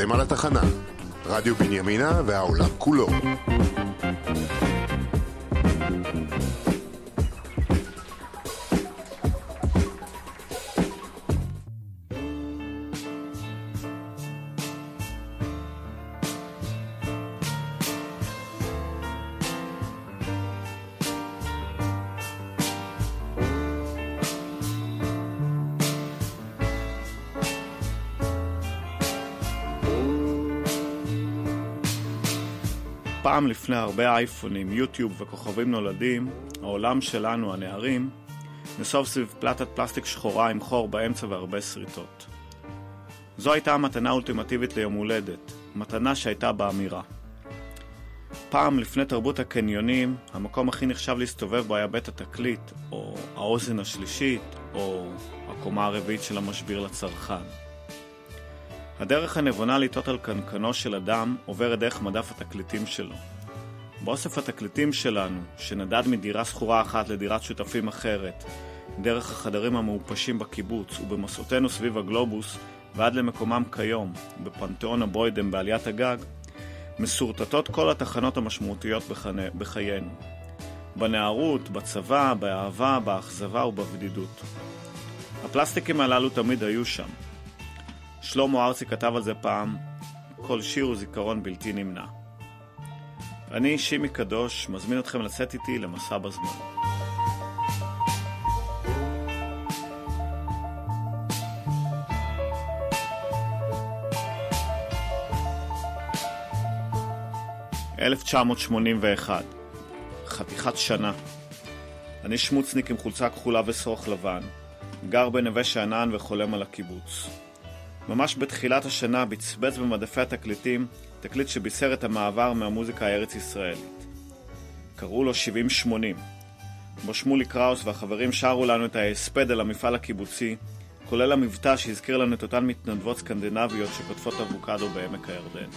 אתם על התחנה, רדיו בנימינה והעולם כולו. פעם לפני הרבה אייפונים, יוטיוב וכוכבים נולדים, העולם שלנו, הנערים, נסוב סביב פלטת פלסטיק שחורה עם חור באמצע והרבה שריטות. זו הייתה המתנה האולטימטיבית ליום הולדת, מתנה שהייתה באמירה. פעם לפני תרבות הקניונים, המקום הכי נחשב להסתובב בו היה בית התקליט, או האוזן השלישית, או הקומה הרביעית של המשביר לצרכן. הדרך הנבונה לטעות על קנקנו של אדם עוברת דרך מדף התקליטים שלו. באוסף התקליטים שלנו, שנדד מדירה שכורה אחת לדירת שותפים אחרת, דרך החדרים המעופשים בקיבוץ ובמסעותינו סביב הגלובוס ועד למקומם כיום, בפנתיאון הבוידם בעליית הגג, מסורטטות כל התחנות המשמעותיות בחיינו. בנערות, בצבא, באהבה, באכזבה ובבדידות. הפלסטיקים הללו תמיד היו שם, שלמה ארצי כתב על זה פעם, כל שיר הוא זיכרון בלתי נמנע. אני, שימי קדוש, מזמין אתכם לצאת איתי למסע בזמן. "1981, חתיכת שנה. אני שמוצניק עם חולצה כחולה ושרוך לבן, גר בנווה שאנן וחולם על הקיבוץ. ממש בתחילת השנה בצבץ במדפי התקליטים תקליט שבישר את המעבר מהמוזיקה הארץ ישראלית. קראו לו 70-80, בו שמולי קראוס והחברים שרו לנו את ההספד על המפעל הקיבוצי, כולל המבטא שהזכיר לנו את אותן מתנדבות סקנדינביות שקוטפות אבוקדו בעמק הירדן.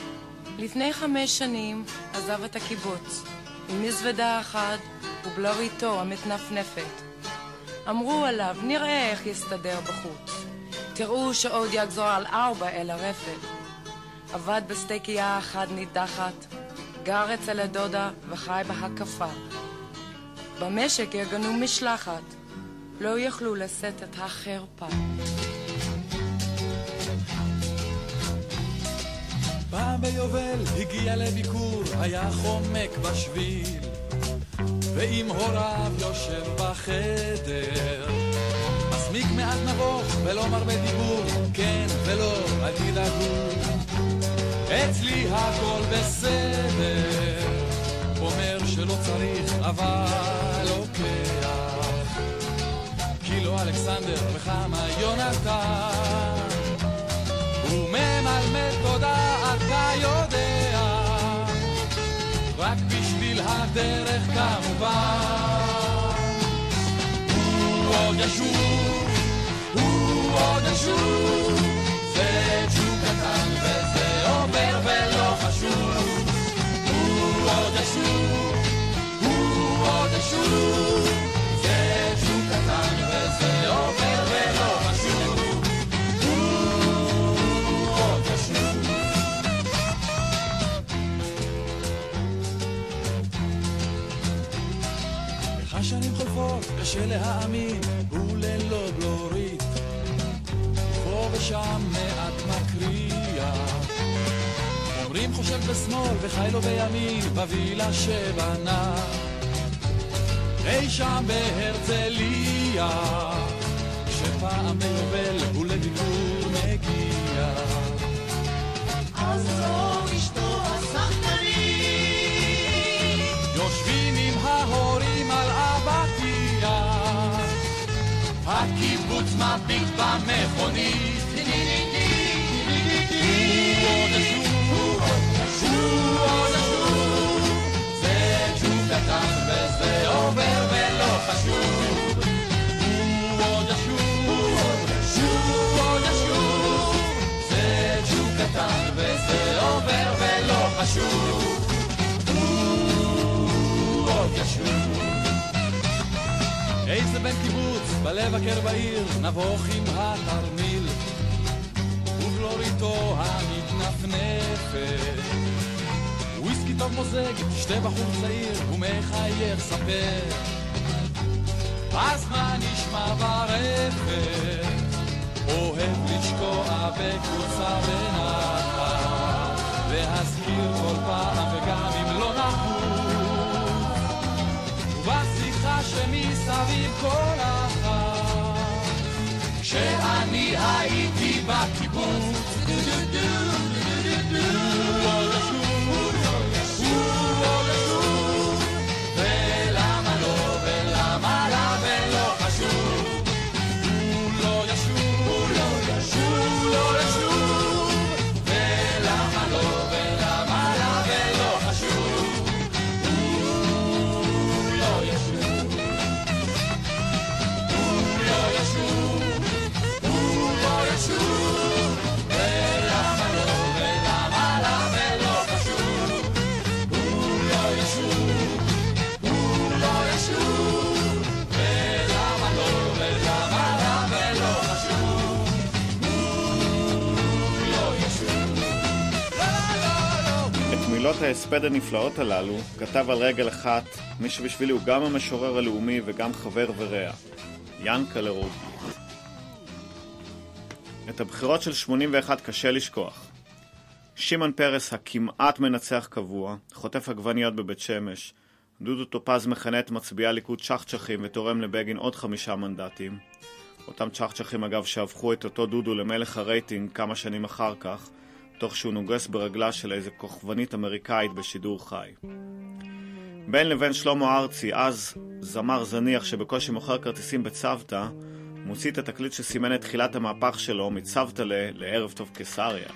לפני חמש שנים עזב את הקיבוץ, עם מזוודה אחת ובלוריתו המתנפנפת. אמרו עליו, נראה איך יסתדר בחוץ. תראו שעוד יגזור על ארבע אל הרפת. עבד בסטייקייה אחת נידחת, גר אצל הדודה וחי בהקפה. במשק יגנו משלחת, לא יכלו לשאת את החרפה. פעם ביובל הגיע לביקור, היה חומק בשביל, ועם הוריו יושב בחדר. מסמיק מעט נבוך ולא מרבה דיבור, כן ולא, אל תדאגו. אצלי הכל בסדר, אומר שלא צריך אבל לוקח. כי לא אלכסנדר וכמה יונתן, הוא ממלמד תודה אתה יודע, רק בשביל הדרך כמובן. הוא עוד ישוב, עוד ישוב, זה ג'וק קטן וזה עובר ולא חשוב. הוא עוד ישוב, הוא עוד ישוב, זה ג'וק קטן וזה עובר ולא חשוב. הוא עוד. איך השנים חולפות, קשה להאמין, הוא ללא בלורית. ושם מעט מקריח. אומרים חושב בשמאל וחי לו בימין, בווילה שבנה. אי שם בהרצליה, שפעם ביובל הוא לביקור מגיע. אז זו אשתו השחקנית, יושבים עם ההורים על אבטיח, הקיבוץ מביט במכונית. בן קיבוץ, בלב הקר בעיר, נבוך עם התרמיל. ובלוריתו המתנפנפת. וויסקי טוב מוזג, תשתה בחור צעיר ומחייך ספר. אז מה נשמע ברפת? אוהב לשקוע בקבוצה בנחת, להזכיר כל פעם וגם אם לא נחוץ, ובשיחה שמסביב כל אחת, כשאני הייתי בקיבוץ, דו ההספד הנפלאות הללו כתב על רגל אחת מי שבשבילי הוא גם המשורר הלאומי וגם חבר ורע, ינקלה רוטבליט. את הבחירות של 81 קשה לשכוח. שמעון פרס הכמעט מנצח קבוע, חוטף עגבניות בבית שמש, דודו טופז מכנה את מצביעי הליכוד צ'חצ'חים ותורם לבגין עוד חמישה מנדטים. אותם צ'חצ'חים אגב שהפכו את אותו דודו למלך הרייטינג כמה שנים אחר כך, תוך שהוא נוגס ברגלה של איזה כוכבנית אמריקאית בשידור חי. בין לבין שלמה ארצי, אז זמר זניח שבקושי מוכר כרטיסים בצוותא, מוציא את התקליט שסימן את תחילת המהפך שלו מצוותא ל... לערב טוב קיסריה.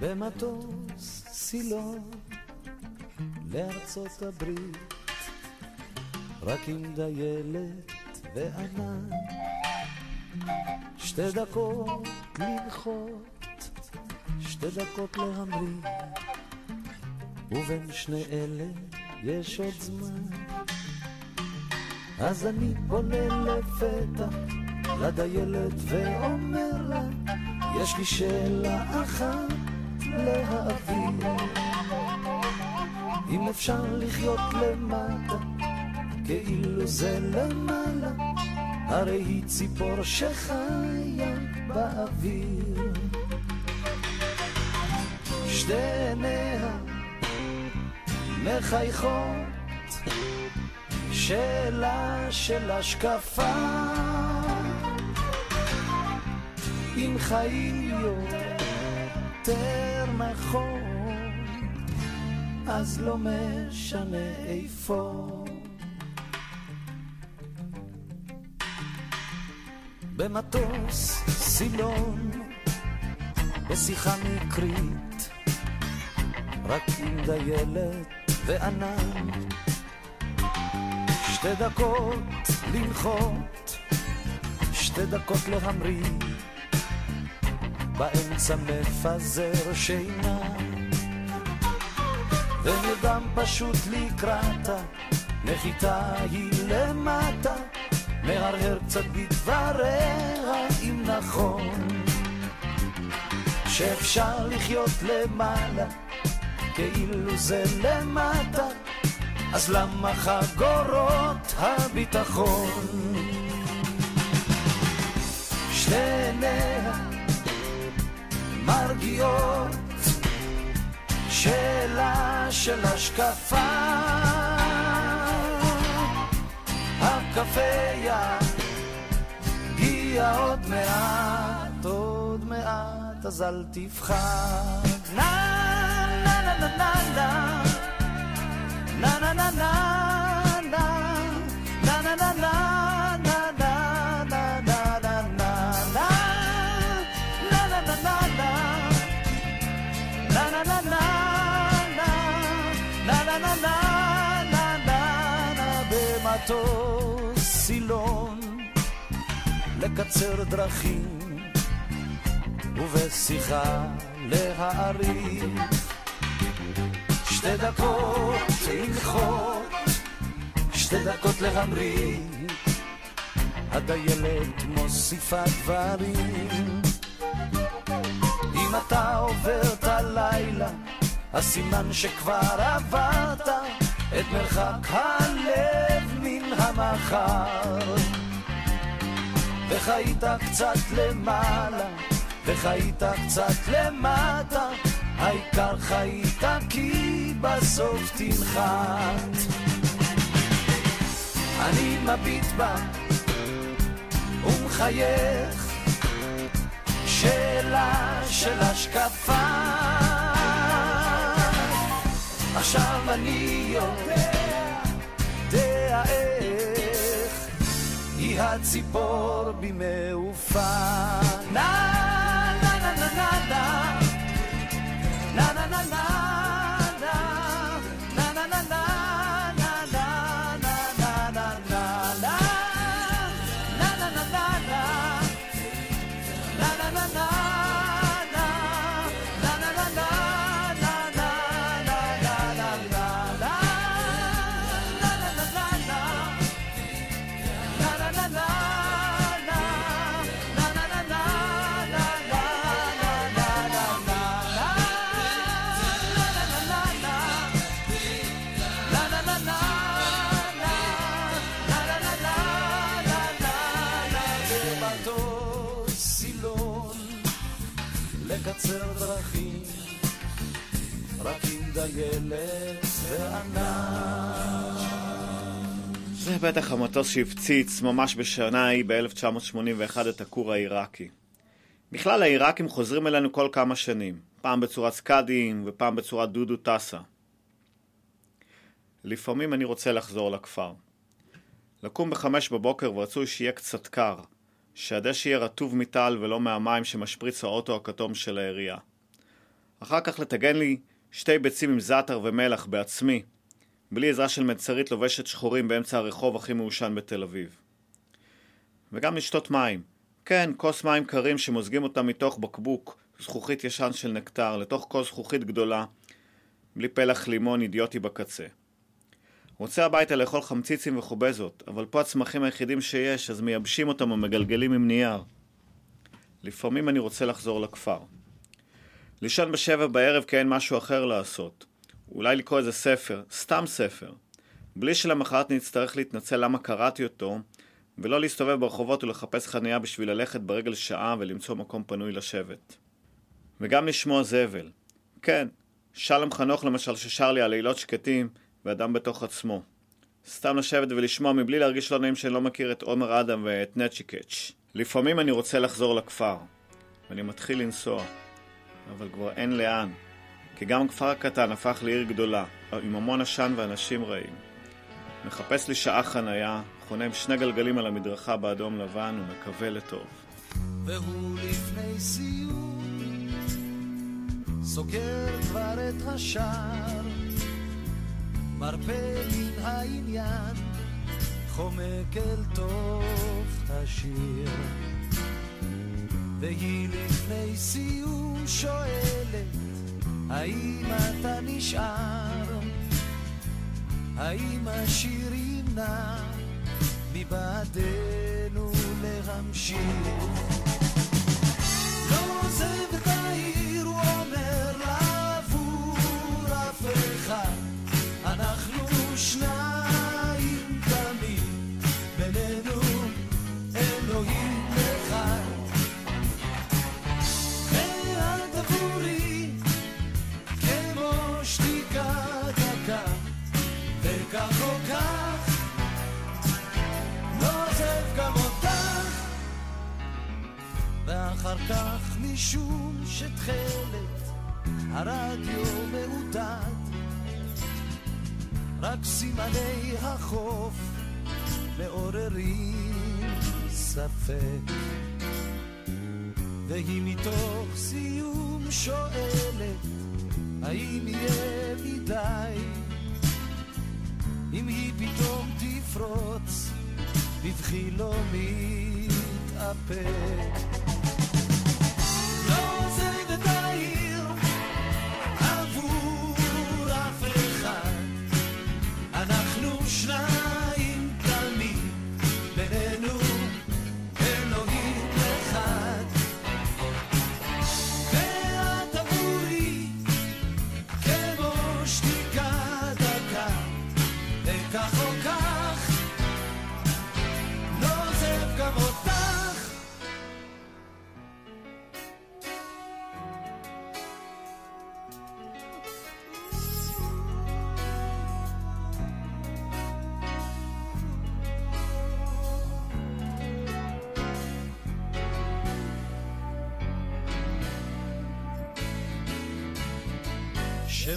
במטוס סילון לארצות הברית, רק עם דיילת וענן, שתי דקות לנחות שתי דקות להמריא, ובין שני אלה יש עוד זמן. אז אני פונה לפתע לדיילת ואומר לה, יש לי שאלה אחת להעביר. אם אפשר לחיות למטה, כאילו זה למעלה, הרי היא ציפור שחיה באוויר. שתי עיניה מחייכות, שאלה של השקפה, אם חיים יותר נכון, אז לא משנה איפה. במטוס סילון, בשיחה מקרית רק עם דיילת וענן. שתי דקות לנחות, שתי דקות להמריא, באמצע מפזר שינה. ונרדם פשוט לקראתה, נחיתה היא למטה, מהרהר קצת בדבריה אם נכון. שאפשר לחיות למעלה כאילו זה למטה, אז למה חגורות הביטחון? שתי עיניה מרגיעות, שאלה של השקפה. הקפה יגיע עוד מעט, עוד מעט, אז אל תפחד. סילון לקצר דרכים ובשיחה להעריך שתי דקות לנחות, שתי דקות להמריא, הדיילת מוסיפה דברים. אם אתה עובר את הלילה, הסימן שכבר עברת את מרחק הלב מן המחר. וחיית קצת למעלה, וחיית קצת למטה, העיקר חיית כי בסוף תנחת. אני מביט בה ומחייך, שאלה של השקפה. עכשיו אני יודע, איך, היא הציפור בי מעופה. נה נה נה נה נה נה נה נה נה בטח המטוס שהפציץ ממש בשנה ההיא ב-1981 את הכור העיראקי. בכלל העיראקים חוזרים אלינו כל כמה שנים, פעם בצורת סקאדים ופעם בצורת דודו טסה. לפעמים אני רוצה לחזור לכפר. לקום בחמש בבוקר ורצוי שיהיה קצת קר, שהדשא יהיה רטוב מטל ולא מהמים שמשפריץ האוטו הכתום של העירייה. אחר כך לטגן לי שתי ביצים עם זעתר ומלח בעצמי, בלי עזרה של מצרית לובשת שחורים באמצע הרחוב הכי מעושן בתל אביב. וגם לשתות מים. כן, כוס מים קרים שמוזגים אותם מתוך בקבוק, זכוכית ישן של נקטר, לתוך כוס זכוכית גדולה, בלי פלח לימון אידיוטי בקצה. רוצה הביתה לאכול חמציצים וחובזות, אבל פה הצמחים היחידים שיש, אז מייבשים אותם ומגלגלים עם נייר. לפעמים אני רוצה לחזור לכפר. לישון בשבע בערב כי אין משהו אחר לעשות. אולי לקרוא איזה ספר, סתם ספר. בלי שלמחרת נצטרך להתנצל למה קראתי אותו, ולא להסתובב ברחובות ולחפש חניה בשביל ללכת ברגל שעה ולמצוא מקום פנוי לשבת. וגם לשמוע זבל. כן, שלום חנוך למשל ששר לי על לילות שקטים, ואדם בתוך עצמו. סתם לשבת ולשמוע מבלי להרגיש לא נעים שאני לא מכיר את עומר אדם ואת נצ'יקץ'. לפעמים אני רוצה לחזור לכפר, ואני מתחיל לנסוע, אבל כבר אין לאן, כי גם הכפר הקטן הפך לעיר גדולה, עם המון עשן ואנשים רעים. מחפש לי שעה חנייה, חונה עם שני גלגלים על המדרכה באדום לבן ומקווה לטוב. והוא לפני סיום סוגר כבר את השער מרפה מן העניין, חומק אל תוך השיר. והיא לפני סיום שואלת, האם אתה נשאר? האם השיר ימנע מבעדנו להמשיך? לא עוזב את העיר, משום שתכלת הרדיו מעודד רק סימני החוף מעוררים ספק. והיא מתוך סיום שואלת, האם יהיה מדי? אם היא פתאום תפרוץ, בבכי לא מתאפק.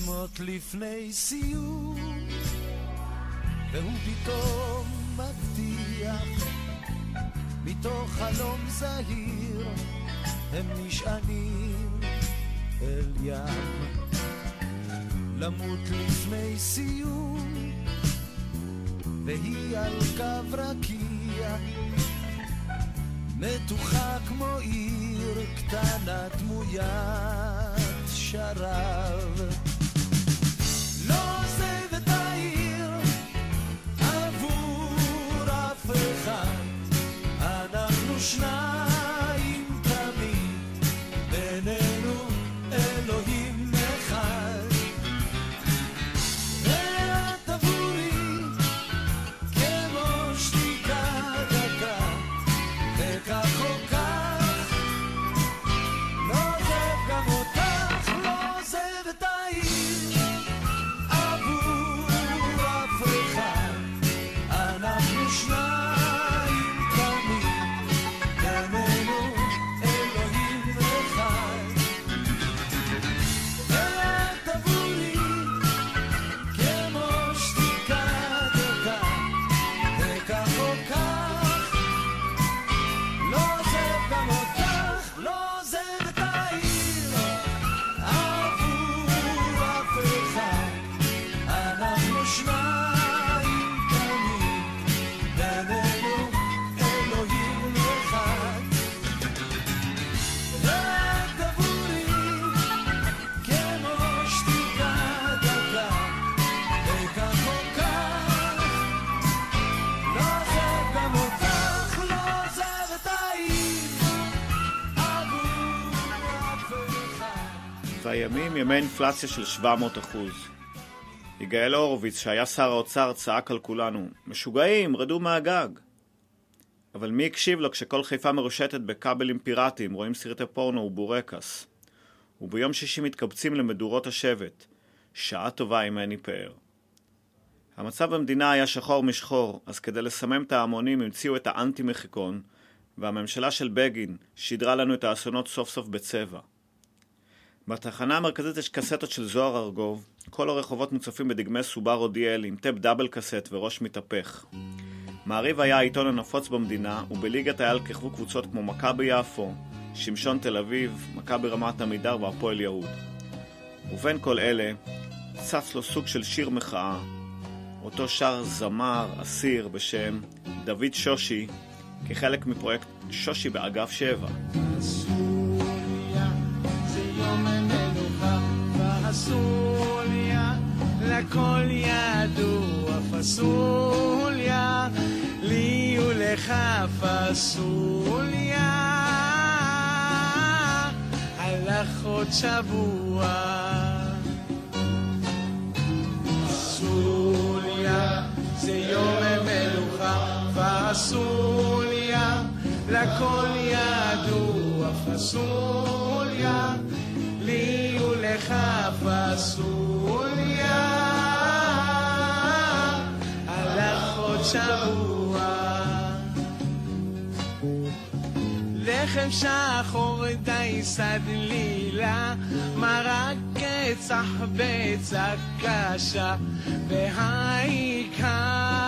שמות לפני סיום, והוא פתאום מבטיח, מתוך חלום זהיר, הם נשענים אל ים. למות לפני סיום, והיא על קו רקיע, מתוחה כמו עיר קטנה דמוית שרב. והימים ימי אינפלציה של 700 אחוז. יגאל הורוביץ, שהיה שר האוצר, צעק על כולנו, משוגעים, רדו מהגג. אבל מי הקשיב לו כשכל חיפה מרושתת בכבלים פיראטיים, רואים סרטי פורנו ובורקס? וביום שישי מתקבצים למדורות השבט. שעה טובה אם אין פאר. המצב במדינה היה שחור משחור, אז כדי לסמם את ההמונים המציאו את האנטי-מחיקון, והממשלה של בגין שידרה לנו את האסונות סוף סוף בצבע. בתחנה המרכזית יש קסטות של זוהר ארגוב, כל הרחובות מוצפים בדגמי סובארו דיאל עם טאפ דאבל קסט וראש מתהפך. מעריב היה העיתון הנפוץ במדינה, ובליגת העל כיכבו קבוצות כמו מכבי יפו, שמשון תל אביב, מכבי רמת עמידר והפועל יהוד. ובין כל אלה, צץ לו סוג של שיר מחאה, אותו שר זמר אסיר בשם דוד שושי, כחלק מפרויקט שושי באגף 7. פסוליה, לכל ידוע פסוליה, לי ולך פסוליה, הלך עוד שבוע. פסוליה, זה יום המלוכה, פסוליה, לכל ידוע פסוליה, לי ולך פסוליה, הלך עוד שבוע. לחם שחור דייסה דלילה, מרק קצח בצע קשה, והעיקר,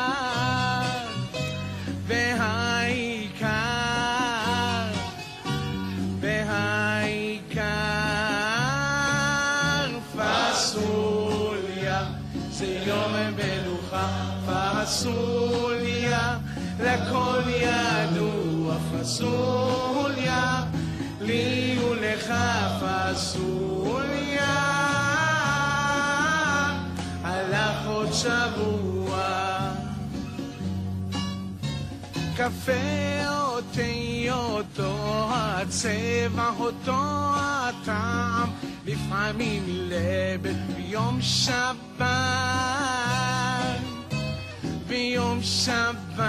פסוליה, לכל ידוע פסוליה, לי ולך פסוליה, הלך עוד שבוע. קפה אותי אותו הצבע, אותו הטעם, לפעמים לבד ביום שבת, ביום שבת,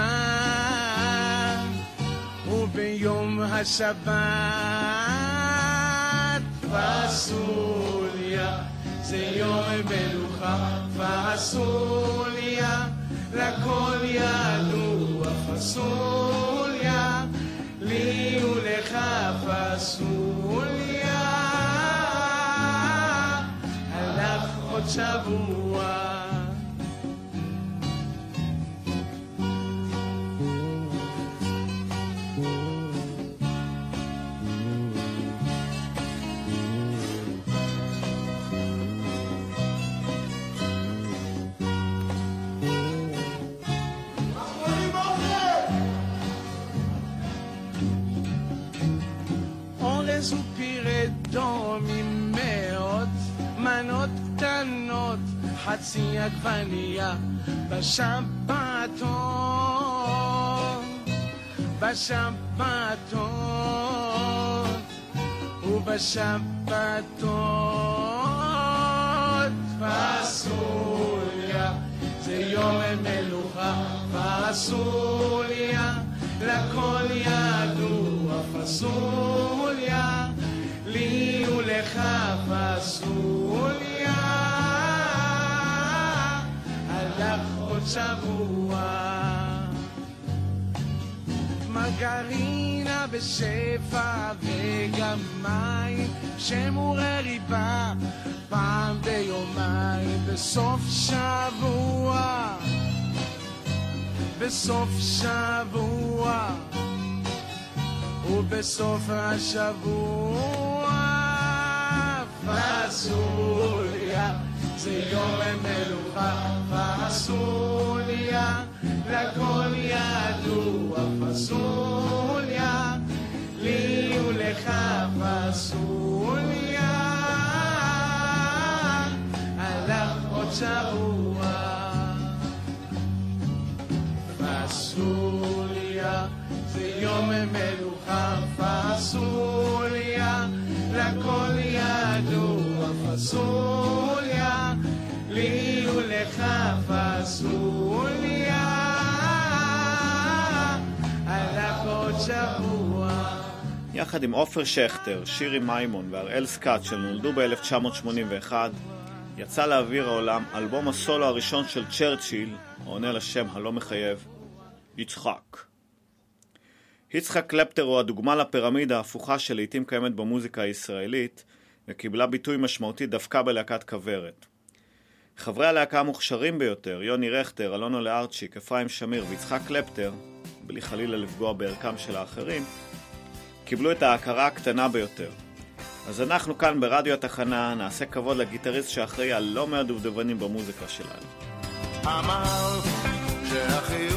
וביום השבת. פסוליה, זה יום מלוכה, פסוליה, לכל ידוע פסוליה, לי ולך פסוליה, הלך עוד שבוע. חצי עגבנייה בשבתון, בשבתון ובשבתות פסוליה זה יום מלוכה פסוליה לכל ידוע פסוליה לי ולך פסוליה שבוע מרגרינה בשפע וגם מים שמורי ריבה פעם ביומיים בסוף שבוע. בסוף שבוע. ובסוף השבוע. פסוליה זה יום מלוכה פסוליה לכל ידוע פסוליה יחד עם עופר שכטר, שירי מימון והראל סקאט שנולדו ב-1981, יצא לאוויר העולם אלבום הסולו הראשון של צ'רצ'יל, העונה לשם הלא מחייב, יצחק. יצחק קלפטר הוא הדוגמה לפירמידה ההפוכה שלעיתים קיימת במוזיקה הישראלית, וקיבלה ביטוי משמעותי דווקא בלהקת כוורת. חברי הלהקה המוכשרים ביותר, יוני רכטר, אלונו לארצ'יק, אפרים שמיר ויצחק קלפטר, בלי חלילה לפגוע בערכם של האחרים, קיבלו את ההכרה הקטנה ביותר. אז אנחנו כאן ברדיו התחנה נעשה כבוד לגיטריסט שאחראי על לא מעט דובדבנים במוזיקה שלנו. אמרת שהחיוך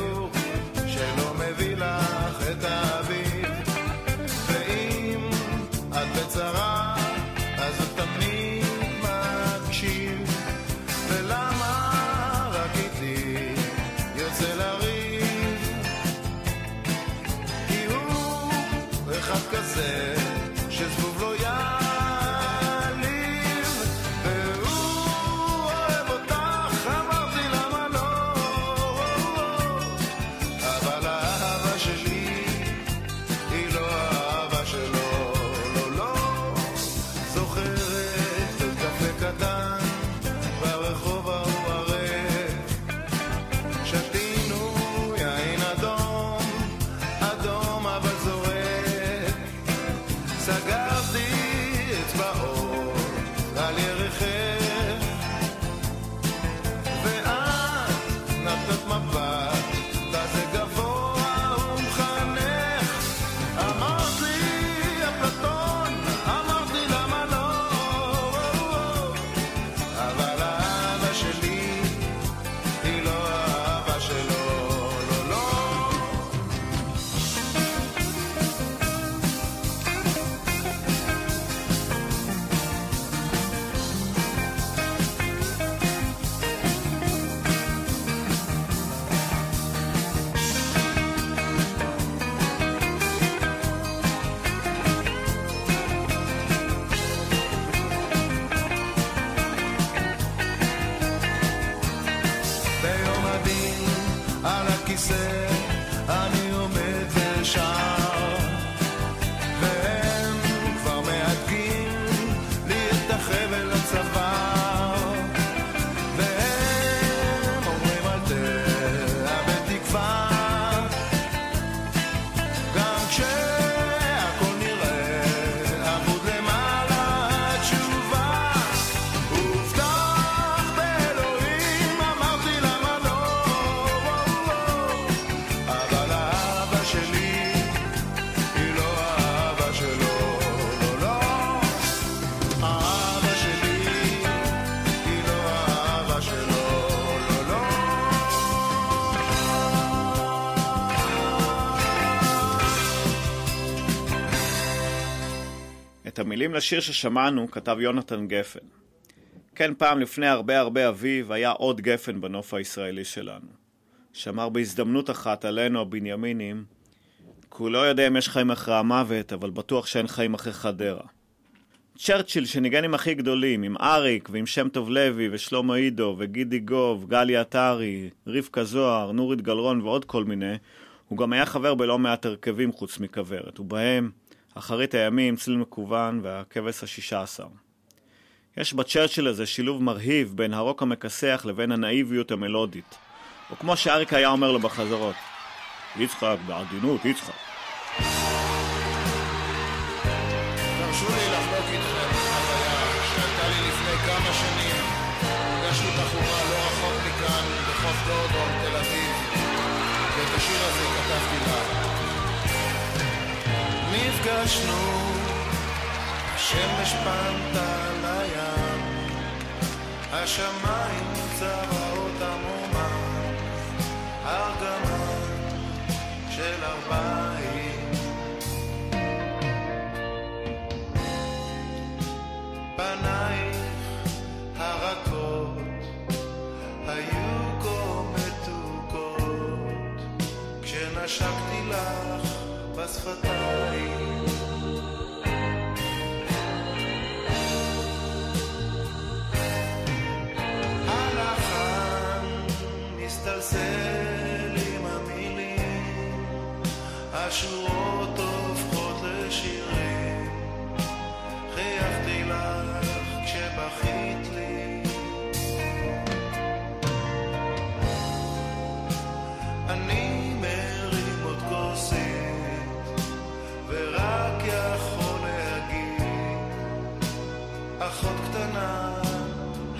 המילים לשיר ששמענו כתב יונתן גפן. כן, פעם לפני הרבה הרבה אביב היה עוד גפן בנוף הישראלי שלנו. שאמר בהזדמנות אחת עלינו הבנימינים, כי הוא לא יודע אם יש חיים אחרי המוות, אבל בטוח שאין חיים אחרי חדרה. צ'רצ'יל שניגן עם הכי גדולים, עם אריק ועם שם טוב לוי ושלמה עידו וגידי גוב, גלי עטרי, רבקה זוהר, נורית גלרון ועוד כל מיני, הוא גם היה חבר בלא מעט הרכבים חוץ מכוורת, ובהם אחרית הימים, צליל מקוון והכבש השישה עשר. יש בצ'רצ'יל הזה שילוב מרהיב בין הרוק המכסח לבין הנאיביות המלודית. או כמו שאריק היה אומר לו בחזרות, יצחק, בעדינות, יצחק. נפגשנו, השמש פנתה לים, השמיים צבעות עמומה, ארגמן של ארבעים. פנייך הרכות היו כה מתוקות כשנשקתי לך בשפתיים מסתלסל עם המילים. השורות הופכות לשירים. חייכתי לך כשבכית לי. אני מרים עוד כוסית ורק יכול להגיד אחות קטנה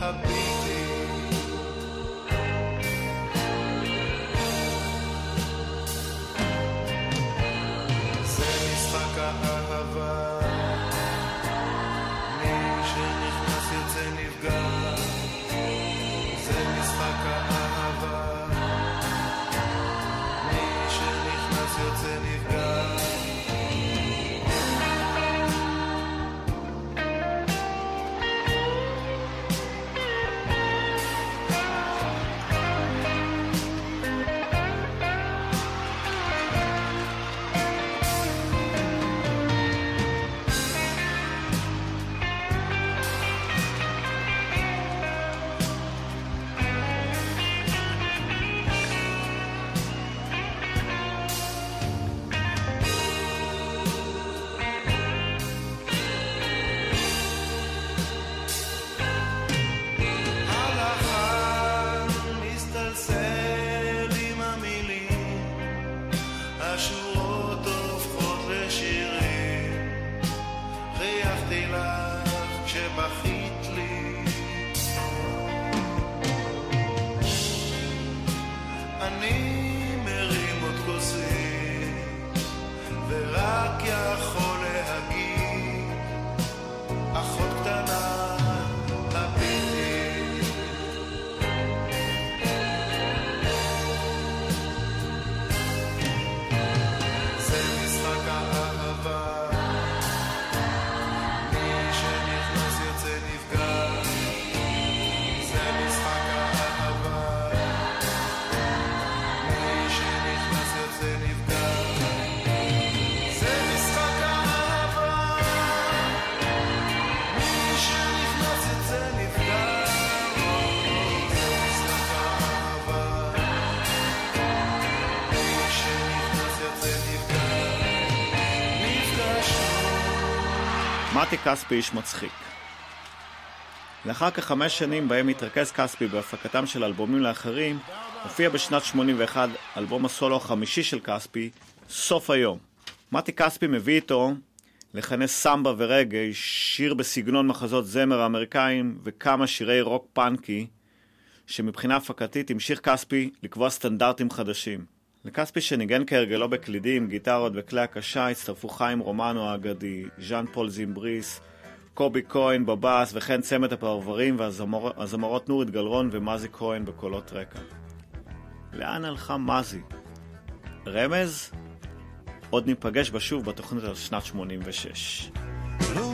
הביטי מתי כספי איש מצחיק. לאחר כחמש שנים בהם התרכז כספי בהפקתם של אלבומים לאחרים, הופיע בשנת 81 אלבום הסולו החמישי של כספי, סוף היום. מתי כספי מביא איתו לכנס סמבה ורגאיי, שיר בסגנון מחזות זמר האמריקאים וכמה שירי רוק פאנקי, שמבחינה הפקתית המשיך כספי לקבוע סטנדרטים חדשים. לכספי שניגן כהרגלו בקלידים, גיטרות וכלי הקשה הצטרפו חיים רומנו האגדי, ז'אן פול זימבריס, קובי כהן בבאס וכן צמד הפרברים והזמרות נורית גלרון ומזי כהן בקולות רקע. לאן הלכה מזי? רמז? עוד ניפגש בה שוב בתוכנית על שנת 86. לא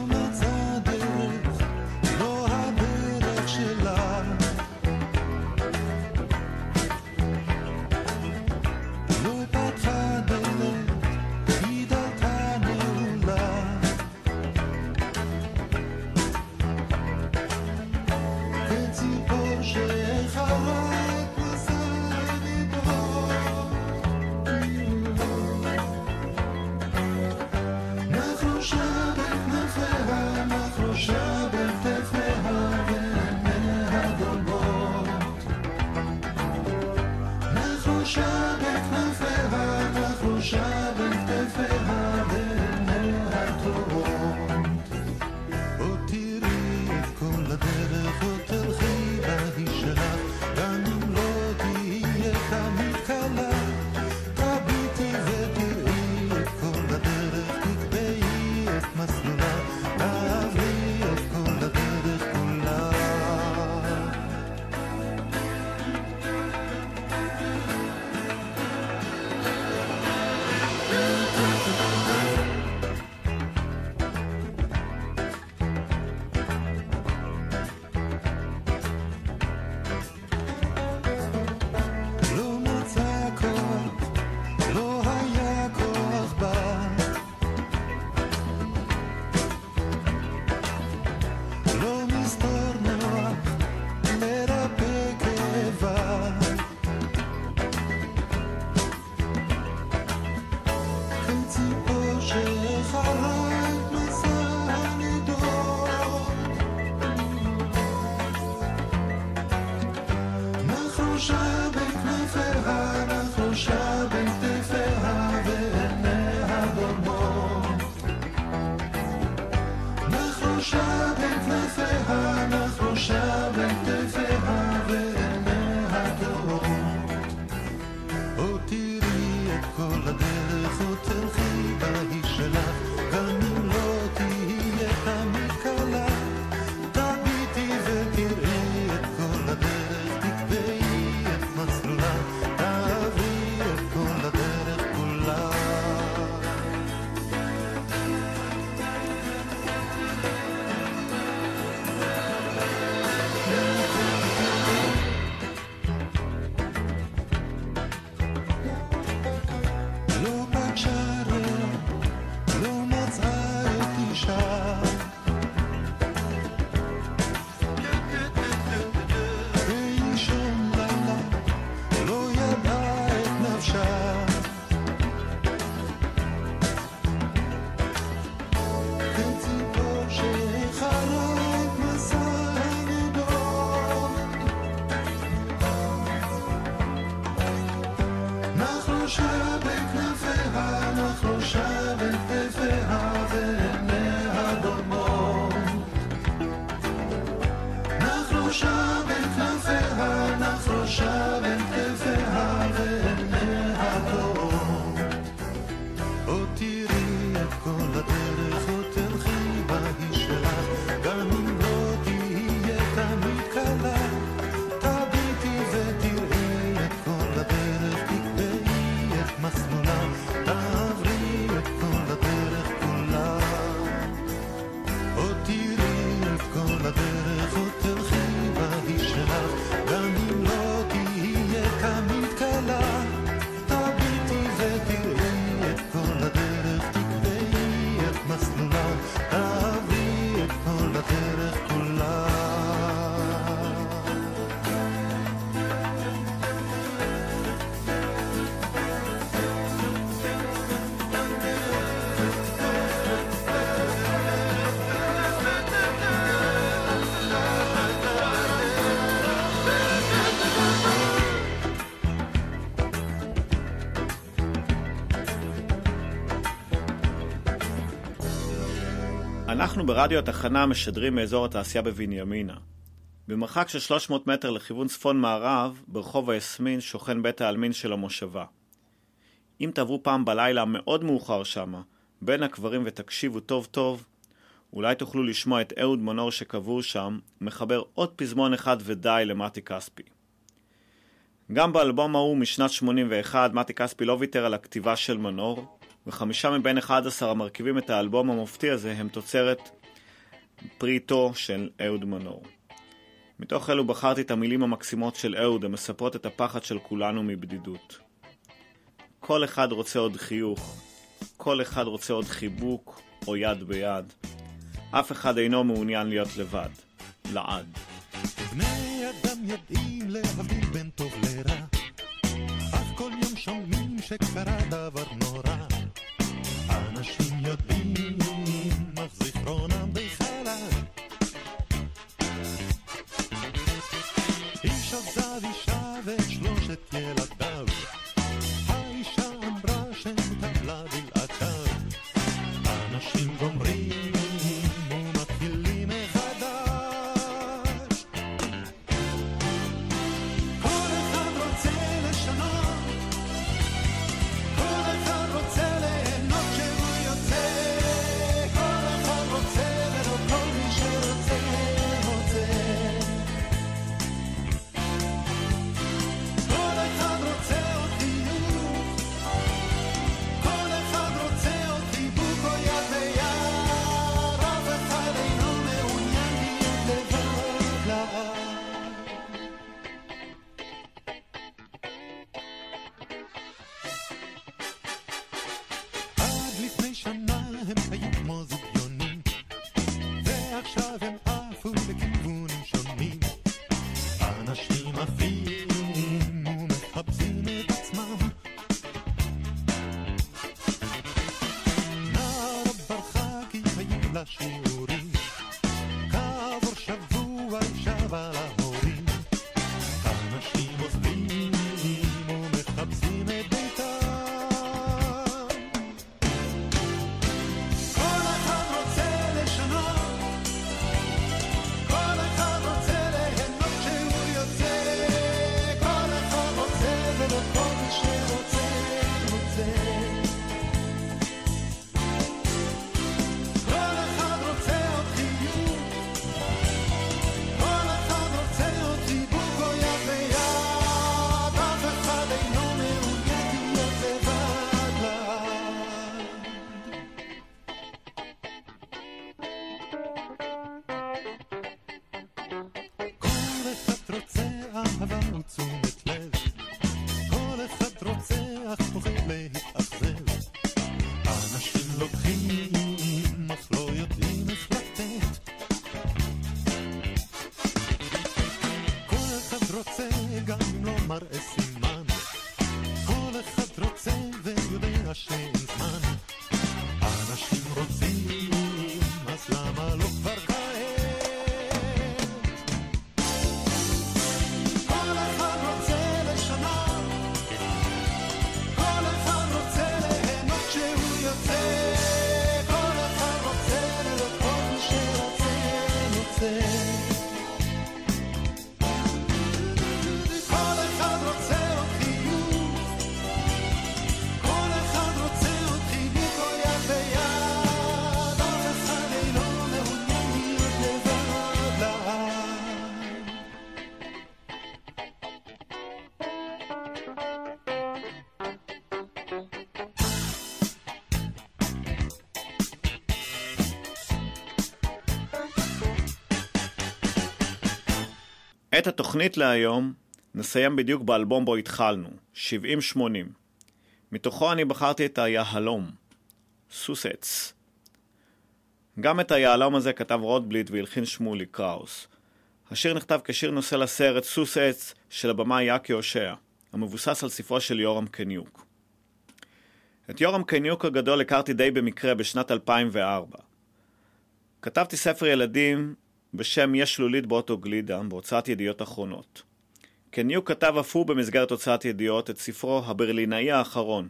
אנחנו ברדיו התחנה משדרים מאזור התעשייה בבנימינה. במרחק של 300 מטר לכיוון צפון-מערב, ברחוב היסמין, שוכן בית העלמין של המושבה. אם תעברו פעם בלילה מאוד מאוחר שמה, בין הקברים ותקשיבו טוב טוב, אולי תוכלו לשמוע את אהוד מנור שקבור שם, מחבר עוד פזמון אחד ודי למתי כספי. גם באלבום ההוא משנת 81, מתי כספי לא ויתר על הכתיבה של מנור, וחמישה מבין 11 המרכיבים את האלבום המופתי הזה הם תוצרת פריטו של אהוד מנור. מתוך אלו בחרתי את המילים המקסימות של אהוד המספרות את הפחד של כולנו מבדידות. כל אחד רוצה עוד חיוך, כל אחד רוצה עוד חיבוק או יד ביד. אף אחד אינו מעוניין להיות לבד, לעד. בני אדם יודעים להבדיל בין טוב לרע, אך כל יום שומעים שקרה דבר נורא. זיכרונם בחלל. איש עזב אישה ושלושת ילדיו, את התוכנית להיום נסיים בדיוק באלבום בו התחלנו, 70-80. מתוכו אני בחרתי את היהלום, סוסץ. גם את היהלום הזה כתב רוטבליט והלחין שמולי קראוס. השיר נכתב כשיר נושא לסרט סוסץ של הבמאי יאקי הושע, המבוסס על ספרו של יורם קניוק. את יורם קניוק הגדול הכרתי די במקרה בשנת 2004. כתבתי ספר ילדים בשם יש שלולית באוטו גלידה בהוצאת ידיעות אחרונות. קניוק כתב אף הוא במסגרת הוצאת ידיעות את ספרו הברלינאי האחרון.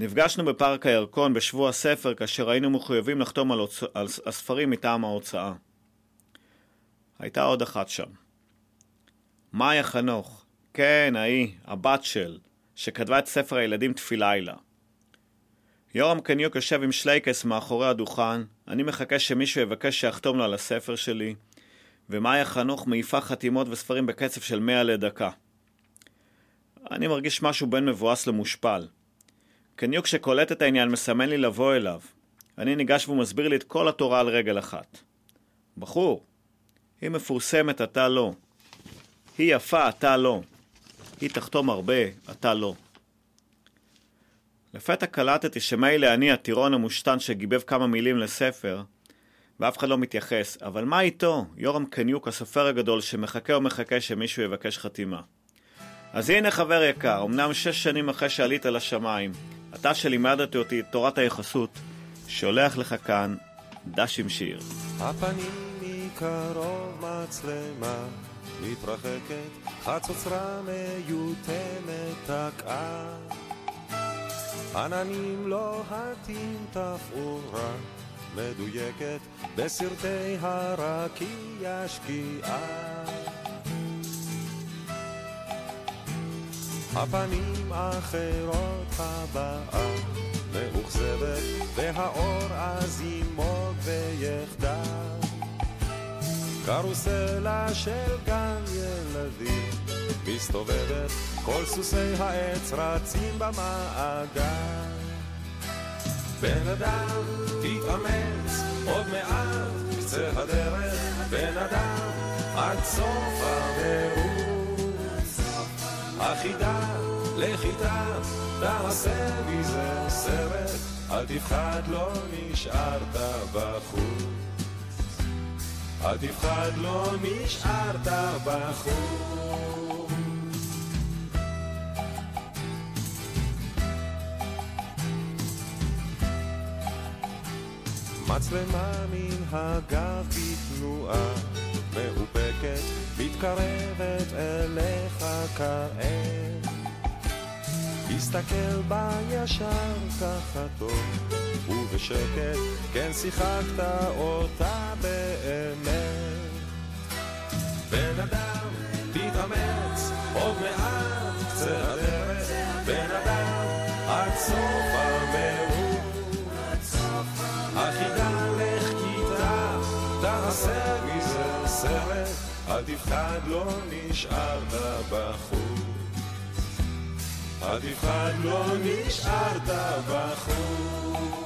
נפגשנו בפארק הירקון בשבוע הספר כאשר היינו מחויבים לחתום על, הוצ... על הספרים מטעם ההוצאה. הייתה עוד אחת שם. מאיה חנוך, כן, ההיא, הבת של, שכתבה את ספר הילדים תפילילה. יורם קניוק יושב עם שלייקס מאחורי הדוכן, אני מחכה שמישהו יבקש שיחתום לו על הספר שלי, ומאיה חנוך מעיפה חתימות וספרים בקצב של 100 לדקה. אני מרגיש משהו בין מבואס למושפל. קניוק שקולט את העניין מסמן לי לבוא אליו. אני ניגש והוא מסביר לי את כל התורה על רגל אחת. בחור, היא מפורסמת, אתה לא. היא יפה, אתה לא. היא תחתום הרבה, אתה לא. לפתע קלטתי שמילא אני הטירון המושתן שגיבב כמה מילים לספר, ואף אחד לא מתייחס, אבל מה איתו, יורם קניוק, הסופר הגדול, שמחכה ומחכה שמישהו יבקש חתימה? אז הנה חבר יקר, אמנם שש שנים אחרי שעלית לשמיים, אתה שלימדת אותי את תורת היחסות, שולח לך כאן דש עם שיר. הפנים מקרוב מצלמה מתרחקת, חצוצרה מיותמת תקעה. עננים לוהטים תפאורה מדויקת בסרטי הרקיע שקיעה. הפנים אחרות הבאה מאוכזבת והאור אז ימוג ויחדל קרוסלה של גן ילדים מסתובבת כל סוסי העץ רצים במעגל. בן אדם תתאמץ עוד מעט קצה הדרך. בן אדם עד סוף המרוץ. החידה לחידה תעשה מזה סרט. אל תפחד לא נשארת בחוץ. אל תפחד לא נשארת בחוץ מצלמה מן הגב בתנועה מאופקת מתקרבת אליך כעת. הסתכל בה ישר ככה טוב ובשקט כן שיחקת אותה באמת. בן אדם אל תפחד לא נשארת בחוץ. אל תפחד לא נשארת בחוץ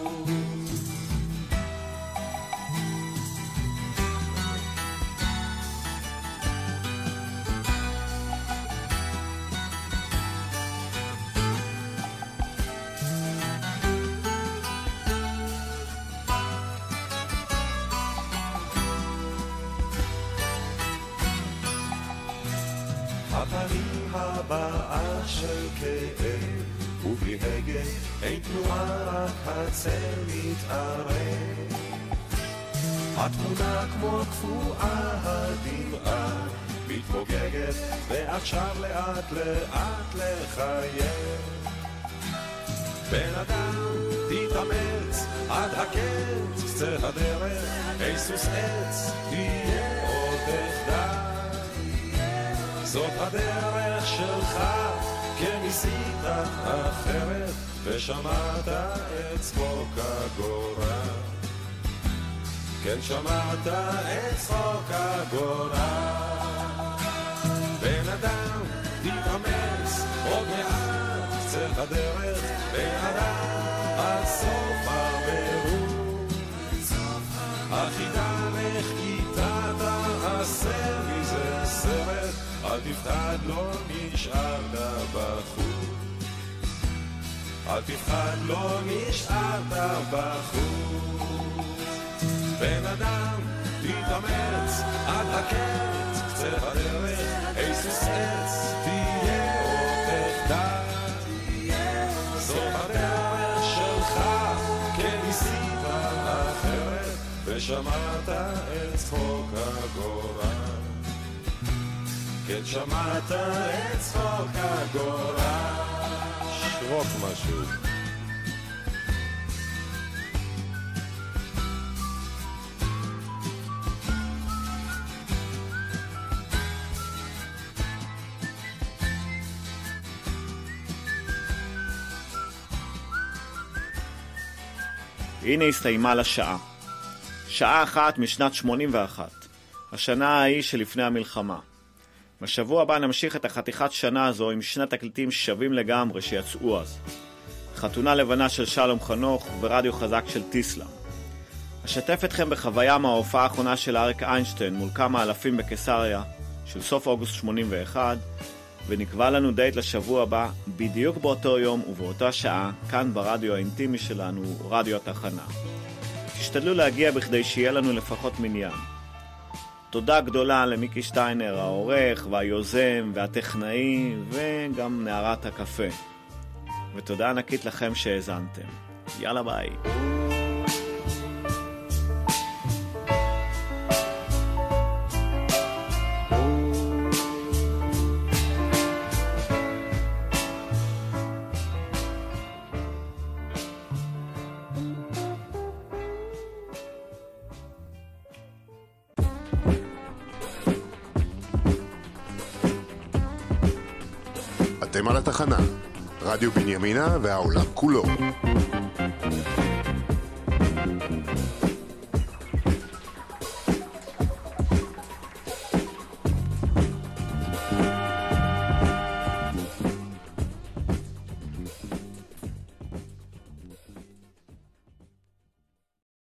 של כאב, ובלי הגה אין תנועה רק הצל מתערב. התמונה כמו קפואה הדמעה מתפוגגת, ועכשיו לאט לאט לחייב. בן אדם, תתאמץ עד הקץ, קצה הדרך, היסוס עץ, תהיה עוד תחדל. זאת הדרך שלך, כן ניסית אחרת, ושמעת את צחוק הגורל. כן שמעת את צחוק הגורל. בן אדם, תתאמץ עוד מעט, קצה הדרך, בן אדם, עד סוף. החידה לך כיתה תעשה מזה סרט, אל תפחד לא נשארת בחוץ. אל תפחד לא נשארת בחוץ. בן אדם, תתאמץ עד הקץ, קצה הדרך, היסוס עץ, תהיה שלך, כן את צחוק הגורל. כן שמעת את צחוק הגורל. שרוק משהו. הנה הסתיימה לה שעה. שעה אחת משנת 81, השנה ההיא שלפני המלחמה. בשבוע הבא נמשיך את החתיכת שנה הזו עם שני תקליטים שווים לגמרי שיצאו אז. חתונה לבנה של שלום חנוך ורדיו חזק של טיסלאם. אשתף אתכם בחוויה מההופעה האחרונה של אריק איינשטיין מול כמה אלפים בקיסריה של סוף אוגוסט 81, ונקבע לנו דייט לשבוע הבא, בדיוק באותו יום ובאותה שעה, כאן ברדיו האינטימי שלנו, רדיו התחנה. תשתדלו להגיע בכדי שיהיה לנו לפחות מניין. תודה גדולה למיקי שטיינר, העורך והיוזם והטכנאי וגם נערת הקפה. ותודה ענקית לכם שהאזנתם. יאללה ביי. בנימינה והעולם כולו.